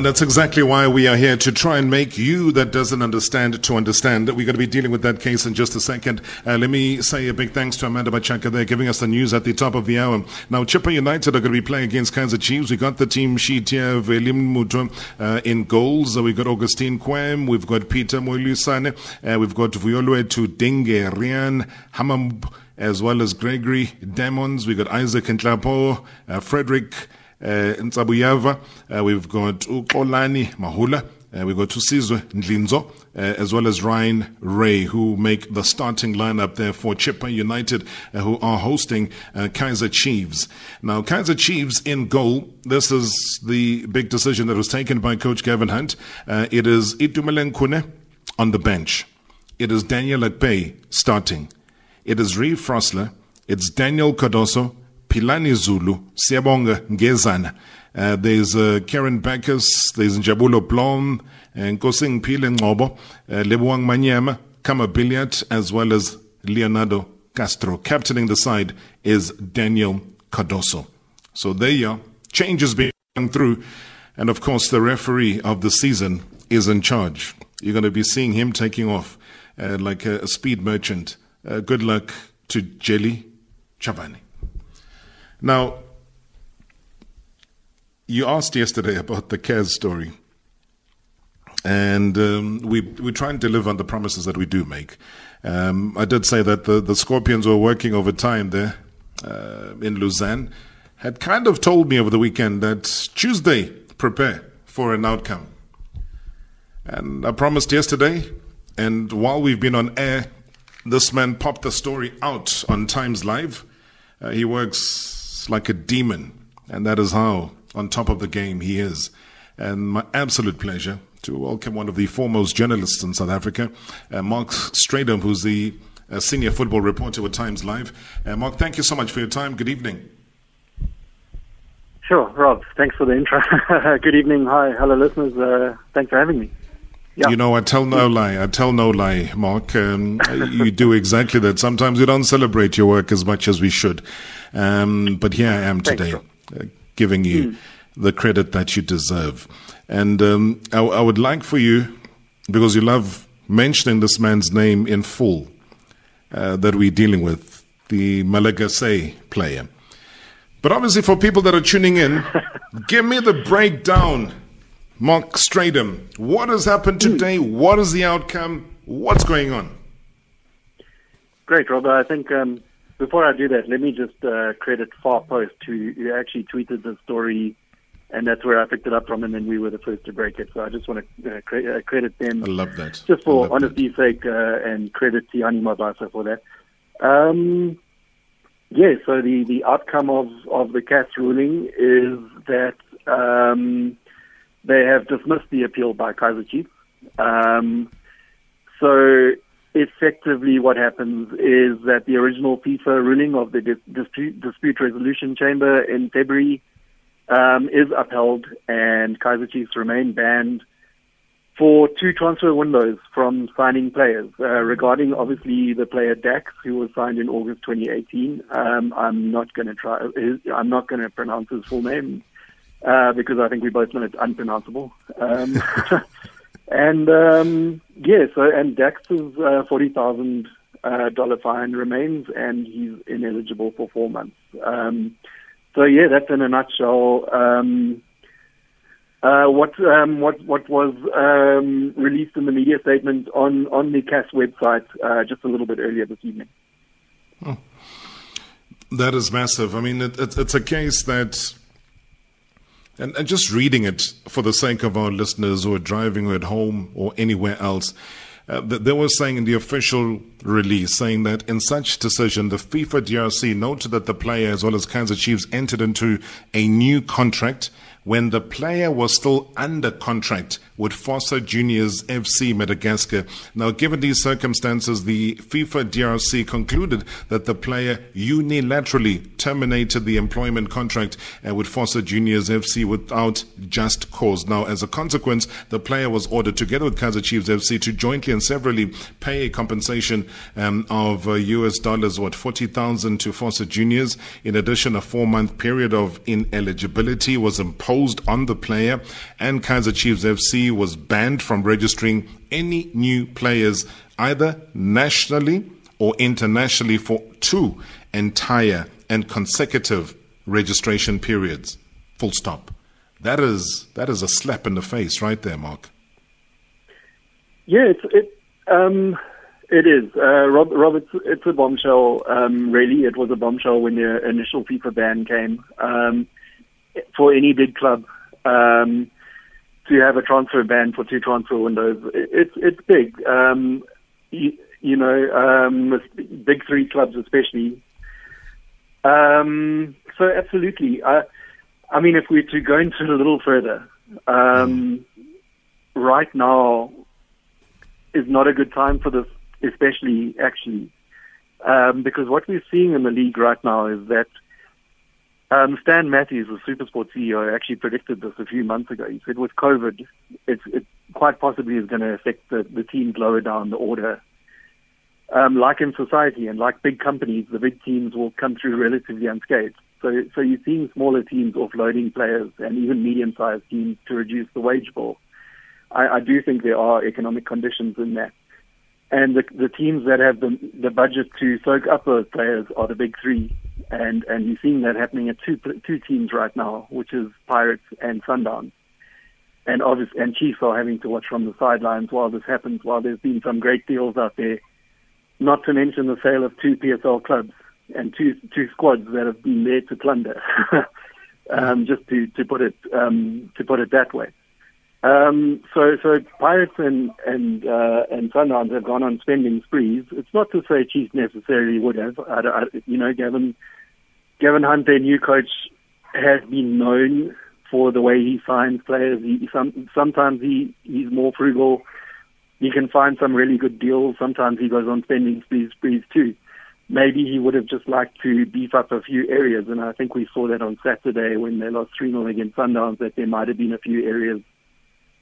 And that's exactly why we are here to try and make you that doesn't understand to understand. We're going to be dealing with that case in just a second. Uh, let me say a big thanks to Amanda Bachaka there giving us the news at the top of the hour. Now, Chippa United are going to be playing against Kaizer Chiefs. We got the team sheet here, Veli Mothwa uh, in goals. We've got Augustine Kwem. We've got Peter Moilusane. Uh, we've got Vuyolwe to Dinge, Riaan Hanamub, as well as Gregory Damons. We've got Isaac Ntlapo, uh, Frederick uh, Nsabiyumva. Uh, we've got Ukolani Mahula. Uh, we've got Tusizwe Ndlinzo, uh, as well as Ryan Ray, who make the starting lineup there for Chippa United, uh, who are hosting Kaizer Chiefs. Now, Kaizer Chiefs in goal. This is the big decision that was taken by Coach Gavin Hunt. It is Itumeleng Khune on the bench. It is Daniel Akpeyi starting. It is Reeve Frosler. It's Daniel Cardoso. Philani Zulu, Siyabonga Ngezana. Uh, there's uh, Kearyn Baccus, there's Njabulo Blom, and Nkosingiphile Ngcobo, uh, Lebogang Manyama, Khama Billiat, as well as Leonardo Castro. Captaining the side is Daniel Cardoso. So there you are. Changes being through. And of course, the referee of the season is in charge. You're going to be seeing him taking off uh, like a, a, speed merchant. Uh, good luck to Jelly Chavani. Now, you asked yesterday about the CAS story. And um, we, we try and deliver on the promises that we do make. Um, I did say that the, the Scorpions were working overtime there uh, in Lausanne. Had kind of told me over the weekend that Tuesday, prepare for an outcome. And I promised yesterday, and while we've been on air, this man popped the story out on Times Live. Uh, he works like a demon. And that is how on top of the game he is. And my absolute pleasure to welcome one of the foremost journalists in South Africa, uh, Marc Strydom, who's the uh, senior football reporter with Times Live. Uh, Mark, thank you so much for your time. Good evening. Sure, Rob. Thanks for the intro. Good evening. Hi, hello, listeners. Uh, thanks for having me. Yeah. You know, I tell no lie. I tell no lie, Mark. Um, you do exactly that. Sometimes we don't celebrate your work as much as we should. Um, but here I am today, uh, giving you mm. the credit that you deserve. And um, I, I, would like for you, because you love mentioning this man's name in full, uh, that we're dealing with, the Malagasy player. But obviously, for people that are tuning in, give me the breakdown Marc Strydom, what has happened hmm. today? What is the outcome? What's going on? Great, Robert. I think um, before I do that, let me just uh, credit Far Post, who actually tweeted the story, and that's where I picked it up from, and then we were the first to break it. So I just want to uh, cre- uh, credit them. I love that. Just for honesty's sake, uh, and credit Tiani Mabasa for that. Um, yeah, so the, the outcome of, of the CAS ruling is that um, they have dismissed the appeal by Kaizer Chiefs. Um, so effectively what happens is that the original FIFA ruling of the dispute, resolution chamber in February um, is upheld and Kaizer Chiefs remain banned for two transfer windows from signing players. Uh, regarding obviously the player Dax, who was signed in August 2018, um, I'm not going to try. I'm not going to pronounce his full name uh, because I think we both know it's unpronounceable. Um, and um, yeah, so and Dax's uh, forty thousand uh, dollar fine remains, and he's ineligible for four months. Um, so yeah, that's in a nutshell. Um, uh, what um, what what was um, released in the media statement on on the CAS website uh, just a little bit earlier this evening. Oh. That is massive. I mean, it, it, it's a case that and, and just reading it for the sake of our listeners who are driving or at home or anywhere else, uh, they were saying in the official release, saying that in such decision, the FIFA DRC noted that the player as well as Kaizer Chiefs entered into a new contract when the player was still under contract with Fossa Juniors FC Madagascar. Now, given these circumstances, the FIFA DRC concluded that the player unilaterally terminated the employment contract uh, with Fossa Juniors FC without just cause. Now, as a consequence, the player was ordered together with Kaizer Chiefs FC to jointly and severally pay a compensation um, of uh, US dollars, what, 40,000 to Fossa Juniors. In addition, a four month period of ineligibility was imposed on the player, and Kaizer Chiefs FC was banned from registering any new players either nationally or internationally for two entire and consecutive registration periods. Full stop. That is that is a slap in the face, right there, Mark. Yeah, it's, it um, it is, uh, Rob, Rob it's, it's, a bombshell. Um, really, it was a bombshell when the initial FIFA ban came um, for any big club um, to have a transfer ban for two transfer windows. It's it's big. Um, you, you know, um, big three clubs especially. Um, so absolutely. I, I mean, if we're to go into it a little further, um, right now is not a good time for this, especially actually, um, because what we're seeing in the league right now is that um, Stan Matthews, the Supersport CEO, actually predicted this a few months ago. He said with COVID, it's, it quite possibly is going to affect the, the teams lower down the order um, like in society and like big companies, the big teams will come through relatively unscathed. So, so you're seeing smaller teams offloading players and even medium-sized teams to reduce the wage bill. I, I do think there are economic conditions in that. And the, the teams that have the, the budget to soak up those players are the big three. And, and you're seeing that happening at two, two teams right now, which is Pirates and Sundowns. And obviously, and Chiefs are having to watch from the sidelines while this happens, while there's been some great deals out there not to mention the sale of two PSL clubs and two two squads that have been there to plunder. um, just to to put it um, to put it that way. Um, so so Pirates and and uh, and Sundowns have gone on spending sprees. It's not to say Chiefs necessarily would have. I, I, you know, Gavin Gavin Hunt, their new coach, has been known for the way he signs players. He, some, sometimes he he's more frugal he can find some really good deals. Sometimes he goes on spending sprees, sprees too. Maybe he would have just liked to beef up a few areas, and I think we saw that on Saturday when they lost 3 0 against Sundowns, that there might have been a few areas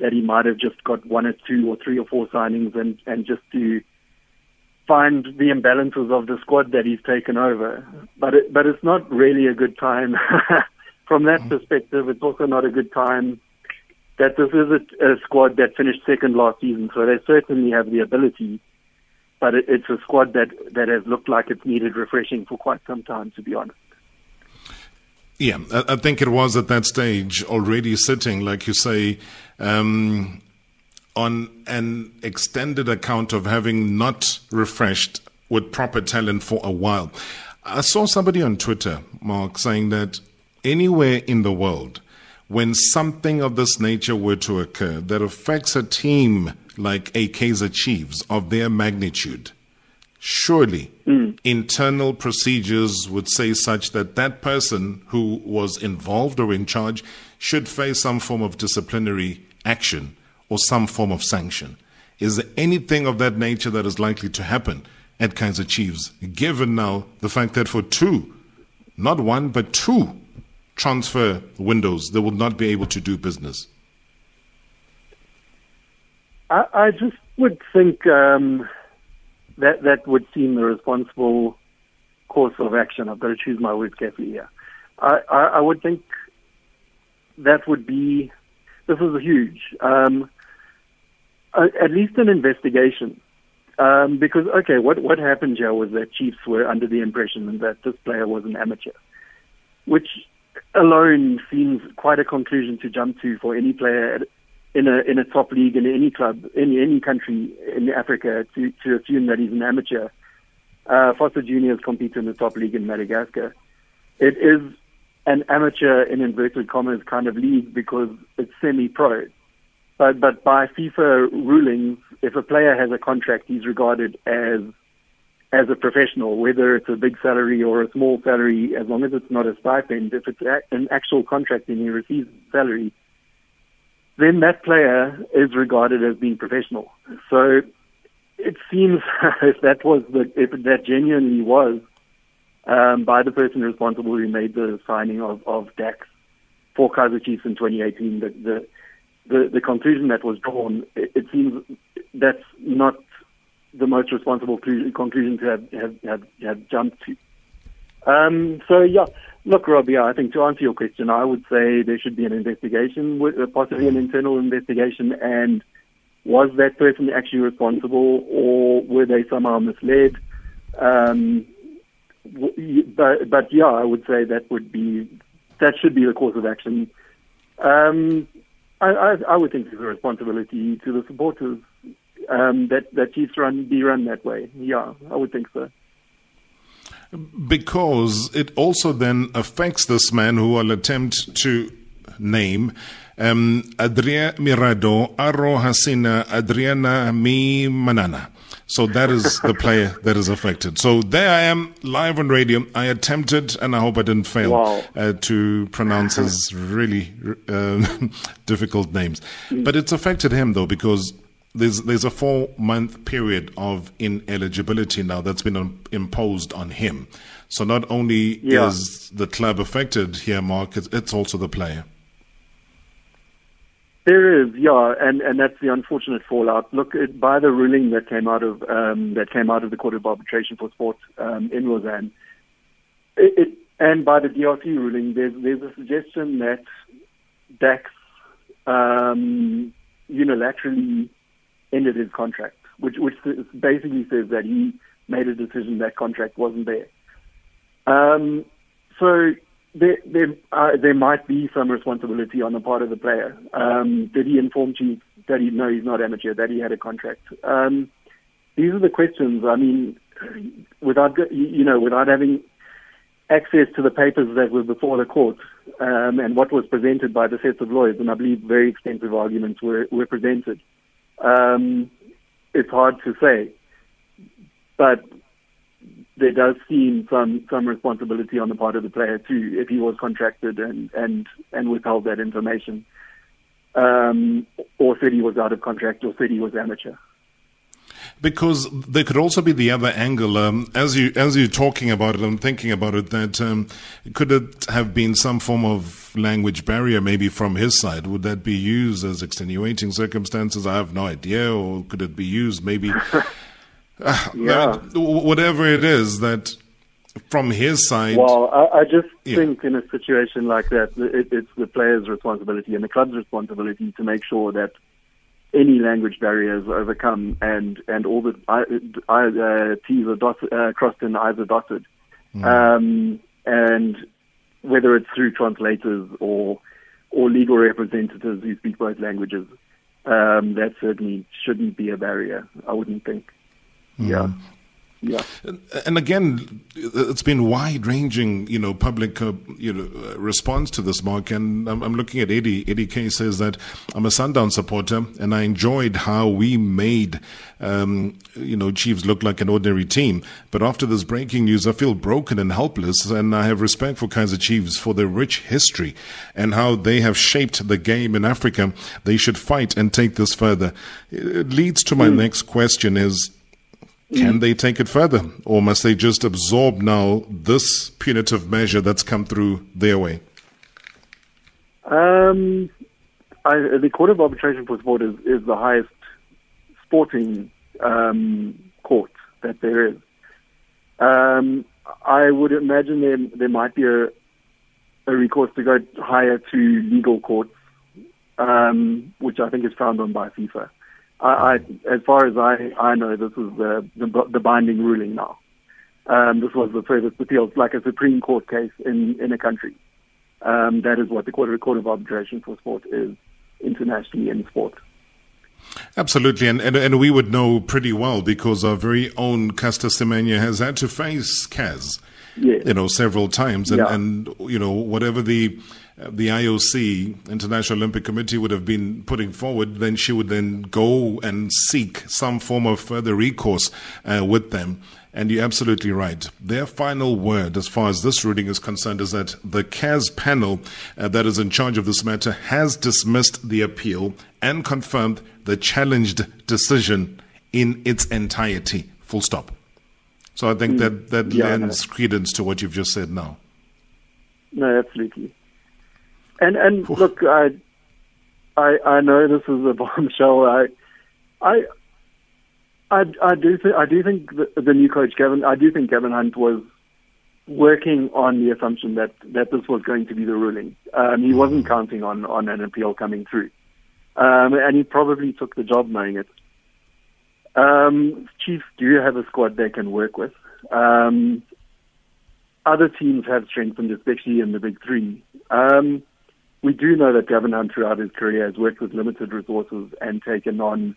that he might have just got one or two or three or four signings and, and just to find the imbalances of the squad that he's taken over. But it, but it's not really a good time from that mm-hmm. perspective. It's also not a good time that this is a, a, squad that finished second last season, so they certainly have the ability. But it, it's a squad that, that has looked like it's needed refreshing for quite some time, to be honest. Yeah, I think it was at that stage already sitting, like you say, um, on an extended account of having not refreshed with proper talent for a while. I saw somebody on Twitter, Mark, saying that anywhere in the world, when something of this nature were to occur that affects a team like a Kaizer Chiefs of their magnitude, surely mm. internal procedures would say such that that person who was involved or in charge should face some form of disciplinary action or some form of sanction. Is there anything of that nature that is likely to happen at Kaizer Chiefs, given now the fact that for two, not one, but two transfer windows, they will not be able to do business? I, I just would think um, that that would seem the responsible course of action. I've got to choose my words carefully here. I, I, I would think that would be this is huge. Um, at least an investigation. Um, because okay, what what happened here was that Chiefs were under the impression that this player was an amateur, which alone seems quite a conclusion to jump to for any player in a in a top league in any club in any country in Africa to to assume that he's an amateur. Uh, Fossa Juniors compete in the top league in Madagascar. It is an amateur in inverted commas kind of league because it's semi-pro. But but by FIFA rulings, if a player has a contract, he's regarded as as a professional, whether it's a big salary or a small salary, as long as it's not a stipend, if it's an actual contract and he receives salary, then that player is regarded as being professional. So it seems if that was the if that genuinely was um, by the person responsible who made the signing of, of Dax for Kaizer Chiefs in 2018, the, the the the conclusion that was drawn, it, it seems that's not the most responsible conclusion to have, have, have, have jumped to. Um, so yeah, Look, Rob, yeah, I think to answer your question, I would say there should be an investigation, uh, possibly an internal investigation, and was that person actually responsible or were they somehow misled? Um, but, but yeah, I would say that would be, that should be the course of action. Um, I, I, I would think it's a responsibility to the supporters um, that, that Chiefs run, be run that way. Yeah, I would think so because it also then affects this man who I'll attempt to name. Um, Adria Mirado, Aro Hasina, Adriana Mi Manana. So that is the player that is affected. So there I am, live on radio. I attempted, and I hope I didn't fail, wow. uh, to pronounce his really uh, difficult names. But it's affected him, though, because there's there's a four month period of ineligibility now that's been um, imposed on him. So not only yeah. is the club affected here, Mark, it's, it's, also the player. There is, yeah, and, and that's the unfortunate fallout. Look, it, by the ruling that came out of um, that came out of the Court of Arbitration for Sport um, in Lausanne, it, it, and by the DRC ruling, there's there's a suggestion that Dax um, unilaterally ended his contract, which which basically says that he made a decision that contract wasn't there. Um, so there there uh, there might be some responsibility on the part of the player. Um, did he inform Chief that he no he's not amateur that he had a contract? Um, these are the questions. I mean, without you know without having access to the papers that were before the court um, and what was presented by the sets of lawyers, and I believe very extensive arguments were, were presented. Um, it's hard to say, but there does seem some some responsibility on the part of the player too, if he was contracted and and and withheld that information, um, or said he was out of contract, or said he was amateur because there could also be the other angle. Um, as you as you're talking about it, I'm thinking about it. That um, could it have been some form of language barrier, maybe from his side? Would that be used as extenuating circumstances? I have no idea. Or could it be used maybe? uh, yeah. whatever it is that from his side. Well, I, I just yeah. think in a situation like that, it, it's the player's responsibility and the club's responsibility to make sure that any language barriers overcome and, and all the I, I, uh, T's are dot, uh, crossed and I's are dotted. Mm. Um, and whether it's through translators or or legal representatives who speak both languages, um, that certainly shouldn't be a barrier. I wouldn't think. Mm. Yeah. Yeah. And again, it's been wide-ranging, you know, public, uh, you know, uh, response to this, Mark. And I'm, I'm, looking at Eddie. Eddie K says that I'm a Sundown supporter, and I enjoyed how we made, um, you know, Chiefs look like an ordinary team. But after this breaking news, I feel broken and helpless, and I have respect for Kaizer Chiefs for their rich history and how they have shaped the game in Africa. They should fight and take this further. It leads to my mm. next question: Is can mm. they take it further, or must they just absorb now this punitive measure that's come through their way? Um, I, the Court of Arbitration for Sport is, is the highest sporting um, court that there is. Um, I would imagine there there might be a, a recourse to go higher to legal courts, um, which I think is frowned on by FIFA. I, I, as far as I, I know, this is the, the, the binding ruling now. Um, this was the furthest appeal, like a Supreme Court case in, in a country. Um, that is what the Court, Court of Arbitration for Sport is internationally in sport. Absolutely, and, and, and we would know pretty well because our very own Caster Semenya has had to face CAS, yes. you know, several times, and, yeah. and you know whatever the the IOC, International Olympic Committee, would have been putting forward, then she would then go and seek some form of further recourse uh, with them. And you're absolutely right. Their final word, as far as this ruling is concerned, is that the CAS panel uh, that is in charge of this matter has dismissed the appeal and confirmed the challenged decision in its entirety. Full stop. So I think mm. that, that yeah, lends credence to what you've just said now. No, absolutely. And and Oof. look, I, I I know this is a bombshell. I I I, I do think I do think the, the new coach Gavin I do think Gavin Hunt was working on the assumption that, that this was going to be the ruling. Um, he wasn't counting on, on an appeal coming through. Um, and he probably took the job knowing it. Um, Chiefs do have a squad they can work with. Um, other teams have strengthened, especially in the big three. Um, we do know that Gavin Hunt throughout his career has worked with limited resources and taken on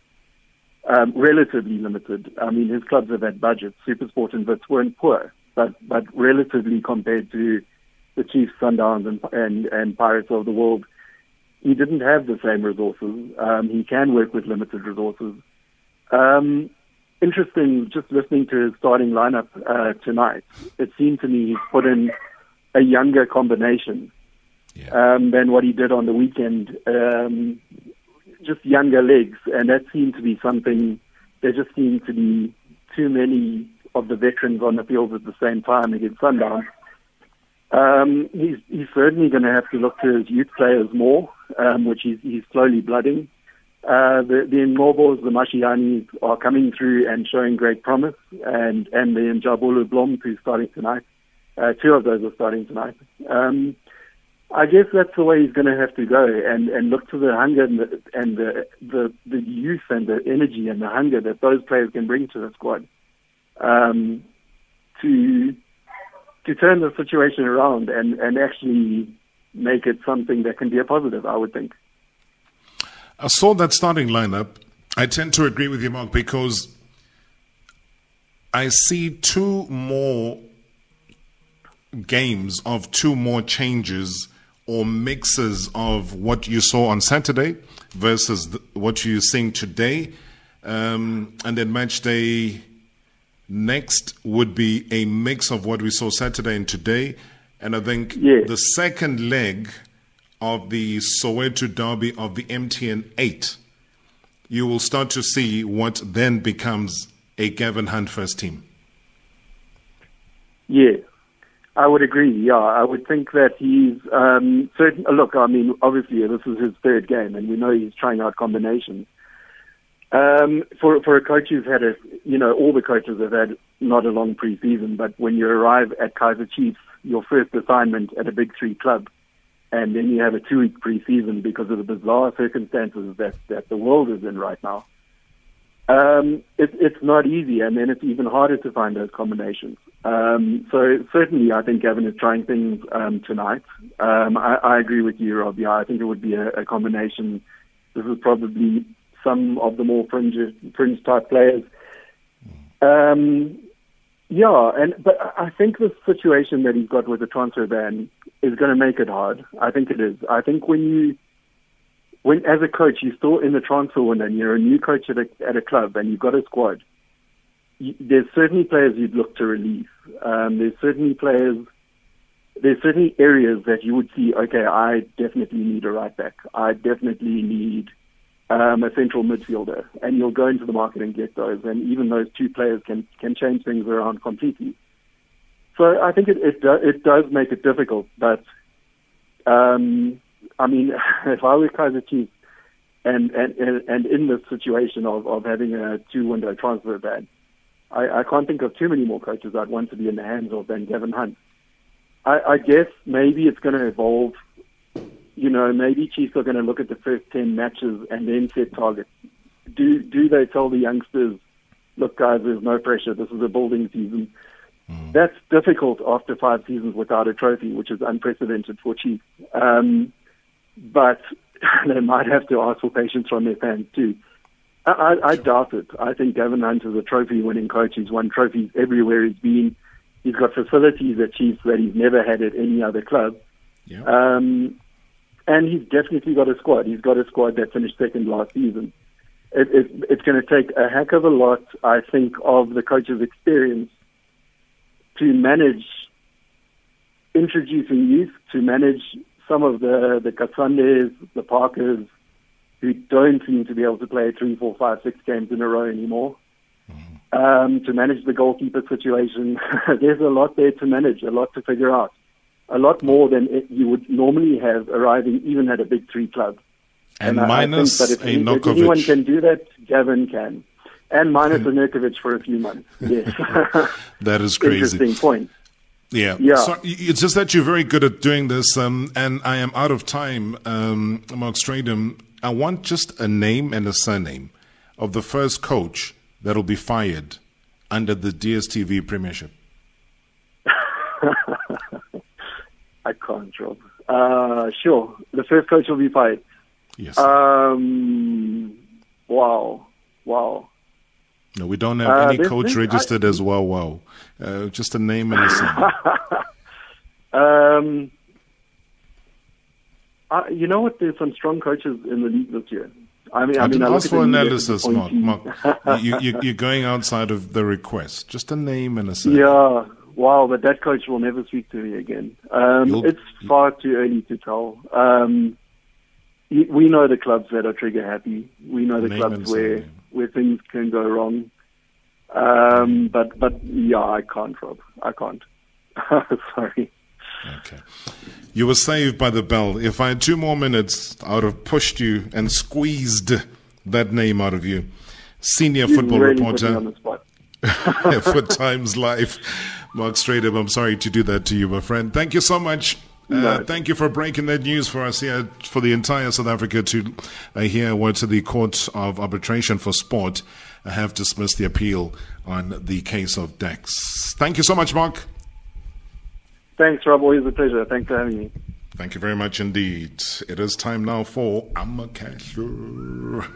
um, relatively limited. I mean, his clubs have had budgets. Supersport and Wits weren't poor, but but relatively compared to the Chiefs, Sundowns, and and, and Pirates of the world, he didn't have the same resources. Um, he can work with limited resources. Um, interesting, just listening to his starting lineup uh, tonight, it seemed to me he's put in a younger combination yeah. um, than what he did on the weekend. Um, just younger legs, and that seemed to be something. There just seemed to be too many of the veterans on the field at the same time against Sundown. Um, he's, he's certainly going to have to look to his youth players more, um, which he's, he's slowly blooding. Uh, the, the Ngcobos, the Mashianis are coming through and showing great promise, and, and the Njabulo Blom, who's starting tonight. Uh, two of those are starting tonight. Um, I guess that's the way he's going to have to go, and, and look to the hunger and the, and the, the the youth and the energy and the hunger that those players can bring to the squad, um, to to turn the situation around and, and actually make it something that can be a positive. I would think. I saw that starting lineup. I tend to agree with you, Mark, because I see two more games of two more changes or mixes of what you saw on Saturday versus the, what you're seeing today. Um, and then match day next would be a mix of what we saw Saturday and today. And I think yes. the second leg of the Soweto derby of the MTN 8, you will start to see what then becomes a Gavin Hunt first team. Yeah, I would agree. Yeah, I would think that he's um, certain. Look, I mean, obviously this is his third game, and we know he's trying out combinations. Um, for for a coach who's had a, you know, all the coaches have had not a long preseason, but when you arrive at Kaizer Chiefs, your first assignment at a big three club, and then you have a two week preseason because of the bizarre circumstances that, that the world is in right now. Um, it, it's not easy, and then it's even harder to find those combinations. Um, so certainly, I think Gavin is trying things um, tonight. Um, I, I agree with you, Rob. Yeah, I think it would be a, a combination. This is probably some of the more fringe, fringe type players. Um, yeah, and but I think the situation that he's got with the transfer ban is going to make it hard. I think it is. I think when you, when as a coach, you're still in the transfer window and you're a new coach at a, at a club and you've got a squad, you, there's certainly players you'd look to release. Um, there's certainly players, there's certainly areas that you would see, okay, I definitely need a right back. I definitely need um, a central midfielder, and you'll go into the market and get those. And even those two players can can change things around completely. So I think it it, do, it does make it difficult, but um, I mean, if I were Kaizer Chiefs and, and and and in this situation of of having a two window transfer ban, I, I can't think of too many more coaches I'd want to be in the hands of than Gavin Hunt. I, I guess maybe it's going to evolve you know, maybe Chiefs are going to look at the first 10 matches and then set targets. Do, do they tell the youngsters, look, guys, there's no pressure. This is a building season. Mm. That's difficult after five seasons without a trophy, which is unprecedented for Chiefs. Um, but they might have to ask for patience from their fans too. I, I, I doubt it. I think Gavin Hunt is a trophy-winning coach. He's won trophies everywhere he's been. He's got facilities at Chiefs that he's never had at any other club. Yeah. Um, and he's definitely got a squad. He's got a squad that finished second last season. It, it, it's going to take a heck of a lot, I think, of the coach's experience to manage introducing youth, to manage some of the the Katsandes, the Parkers, who don't seem to be able to play three, four, five, six games in a row anymore. Mm-hmm. Um, to manage the goalkeeper situation, there's a lot there to manage, a lot to figure out a lot more than you would normally have arriving even at a big three club. And, and minus I, think if, any, if anyone can do that, Gavin can. And minus a Nurkovic for a few months. Yes. that is crazy. Interesting point. Yeah. Yeah. So it's just that you're very good at doing this, um, and I am out of time, um, Marc Strydom. I want just a name and a surname of the first coach that'll be fired under the DSTV Premiership. I can't, Rob. Uh, sure. The first coach will be fired. Yes. Um, wow. Wow. no, we don't have uh, any coach registered as well. Wow. Uh, just a name and a surname. Um, I, you know what? There's some strong coaches in the league this year. I mean, I, I mean, I ask for analysis, Mark. Mark, you, you, you're going outside of the request. Just a name and a surname. Yeah, wow, but that coach will never speak to me again. Um, it's far too early to tell. Um, we know the clubs that are trigger happy. We know the clubs where surname. where things can go wrong. Um, but but yeah, I can't, Rob. I can't. Sorry. Okay. You were saved by the bell. If I had two more minutes, I would have pushed you and squeezed that name out of you. Senior You football really put me on reporter the spot. for Times Live, Marc Strydom. I'm sorry to do that to you, my friend. Thank you so much. Uh, Thank you for breaking that news for us here, for the entire South Africa to uh, hear what the Court of Arbitration for Sport have dismissed the appeal on the case of Dex. Thank you so much, Mark. Thanks, Rob. Always a pleasure. Thanks for having me. Thank you very much indeed. It is time now for I'm a Casher.